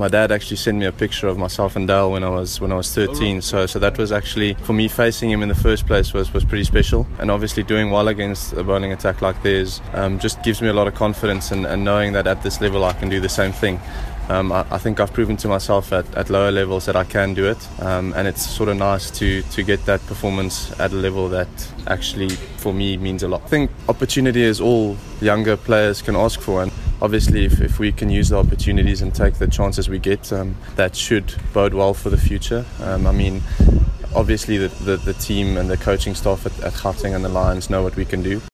my dad actually sent me a picture of myself and Dale when I was when I was 13. So so that was actually for me facing him in the first place was was pretty special. And obviously doing well against a bowling attack like theirs um, just gives me a lot of confidence and, and knowing that at this level I can do the same thing. Um, I, I, think I've proven to myself at, at lower levels that I can do it, um, and it's sort of nice to to get that performance at a level that actually for me means a lot. I think opportunity is all younger players can ask for, and obviously if, if we can use the opportunities and take the chances we get, um, that should bode well for the future. Um, I mean. Obviously, the, the, the, team and the coaching staff at, at Gauteng and the Lions know what we can do.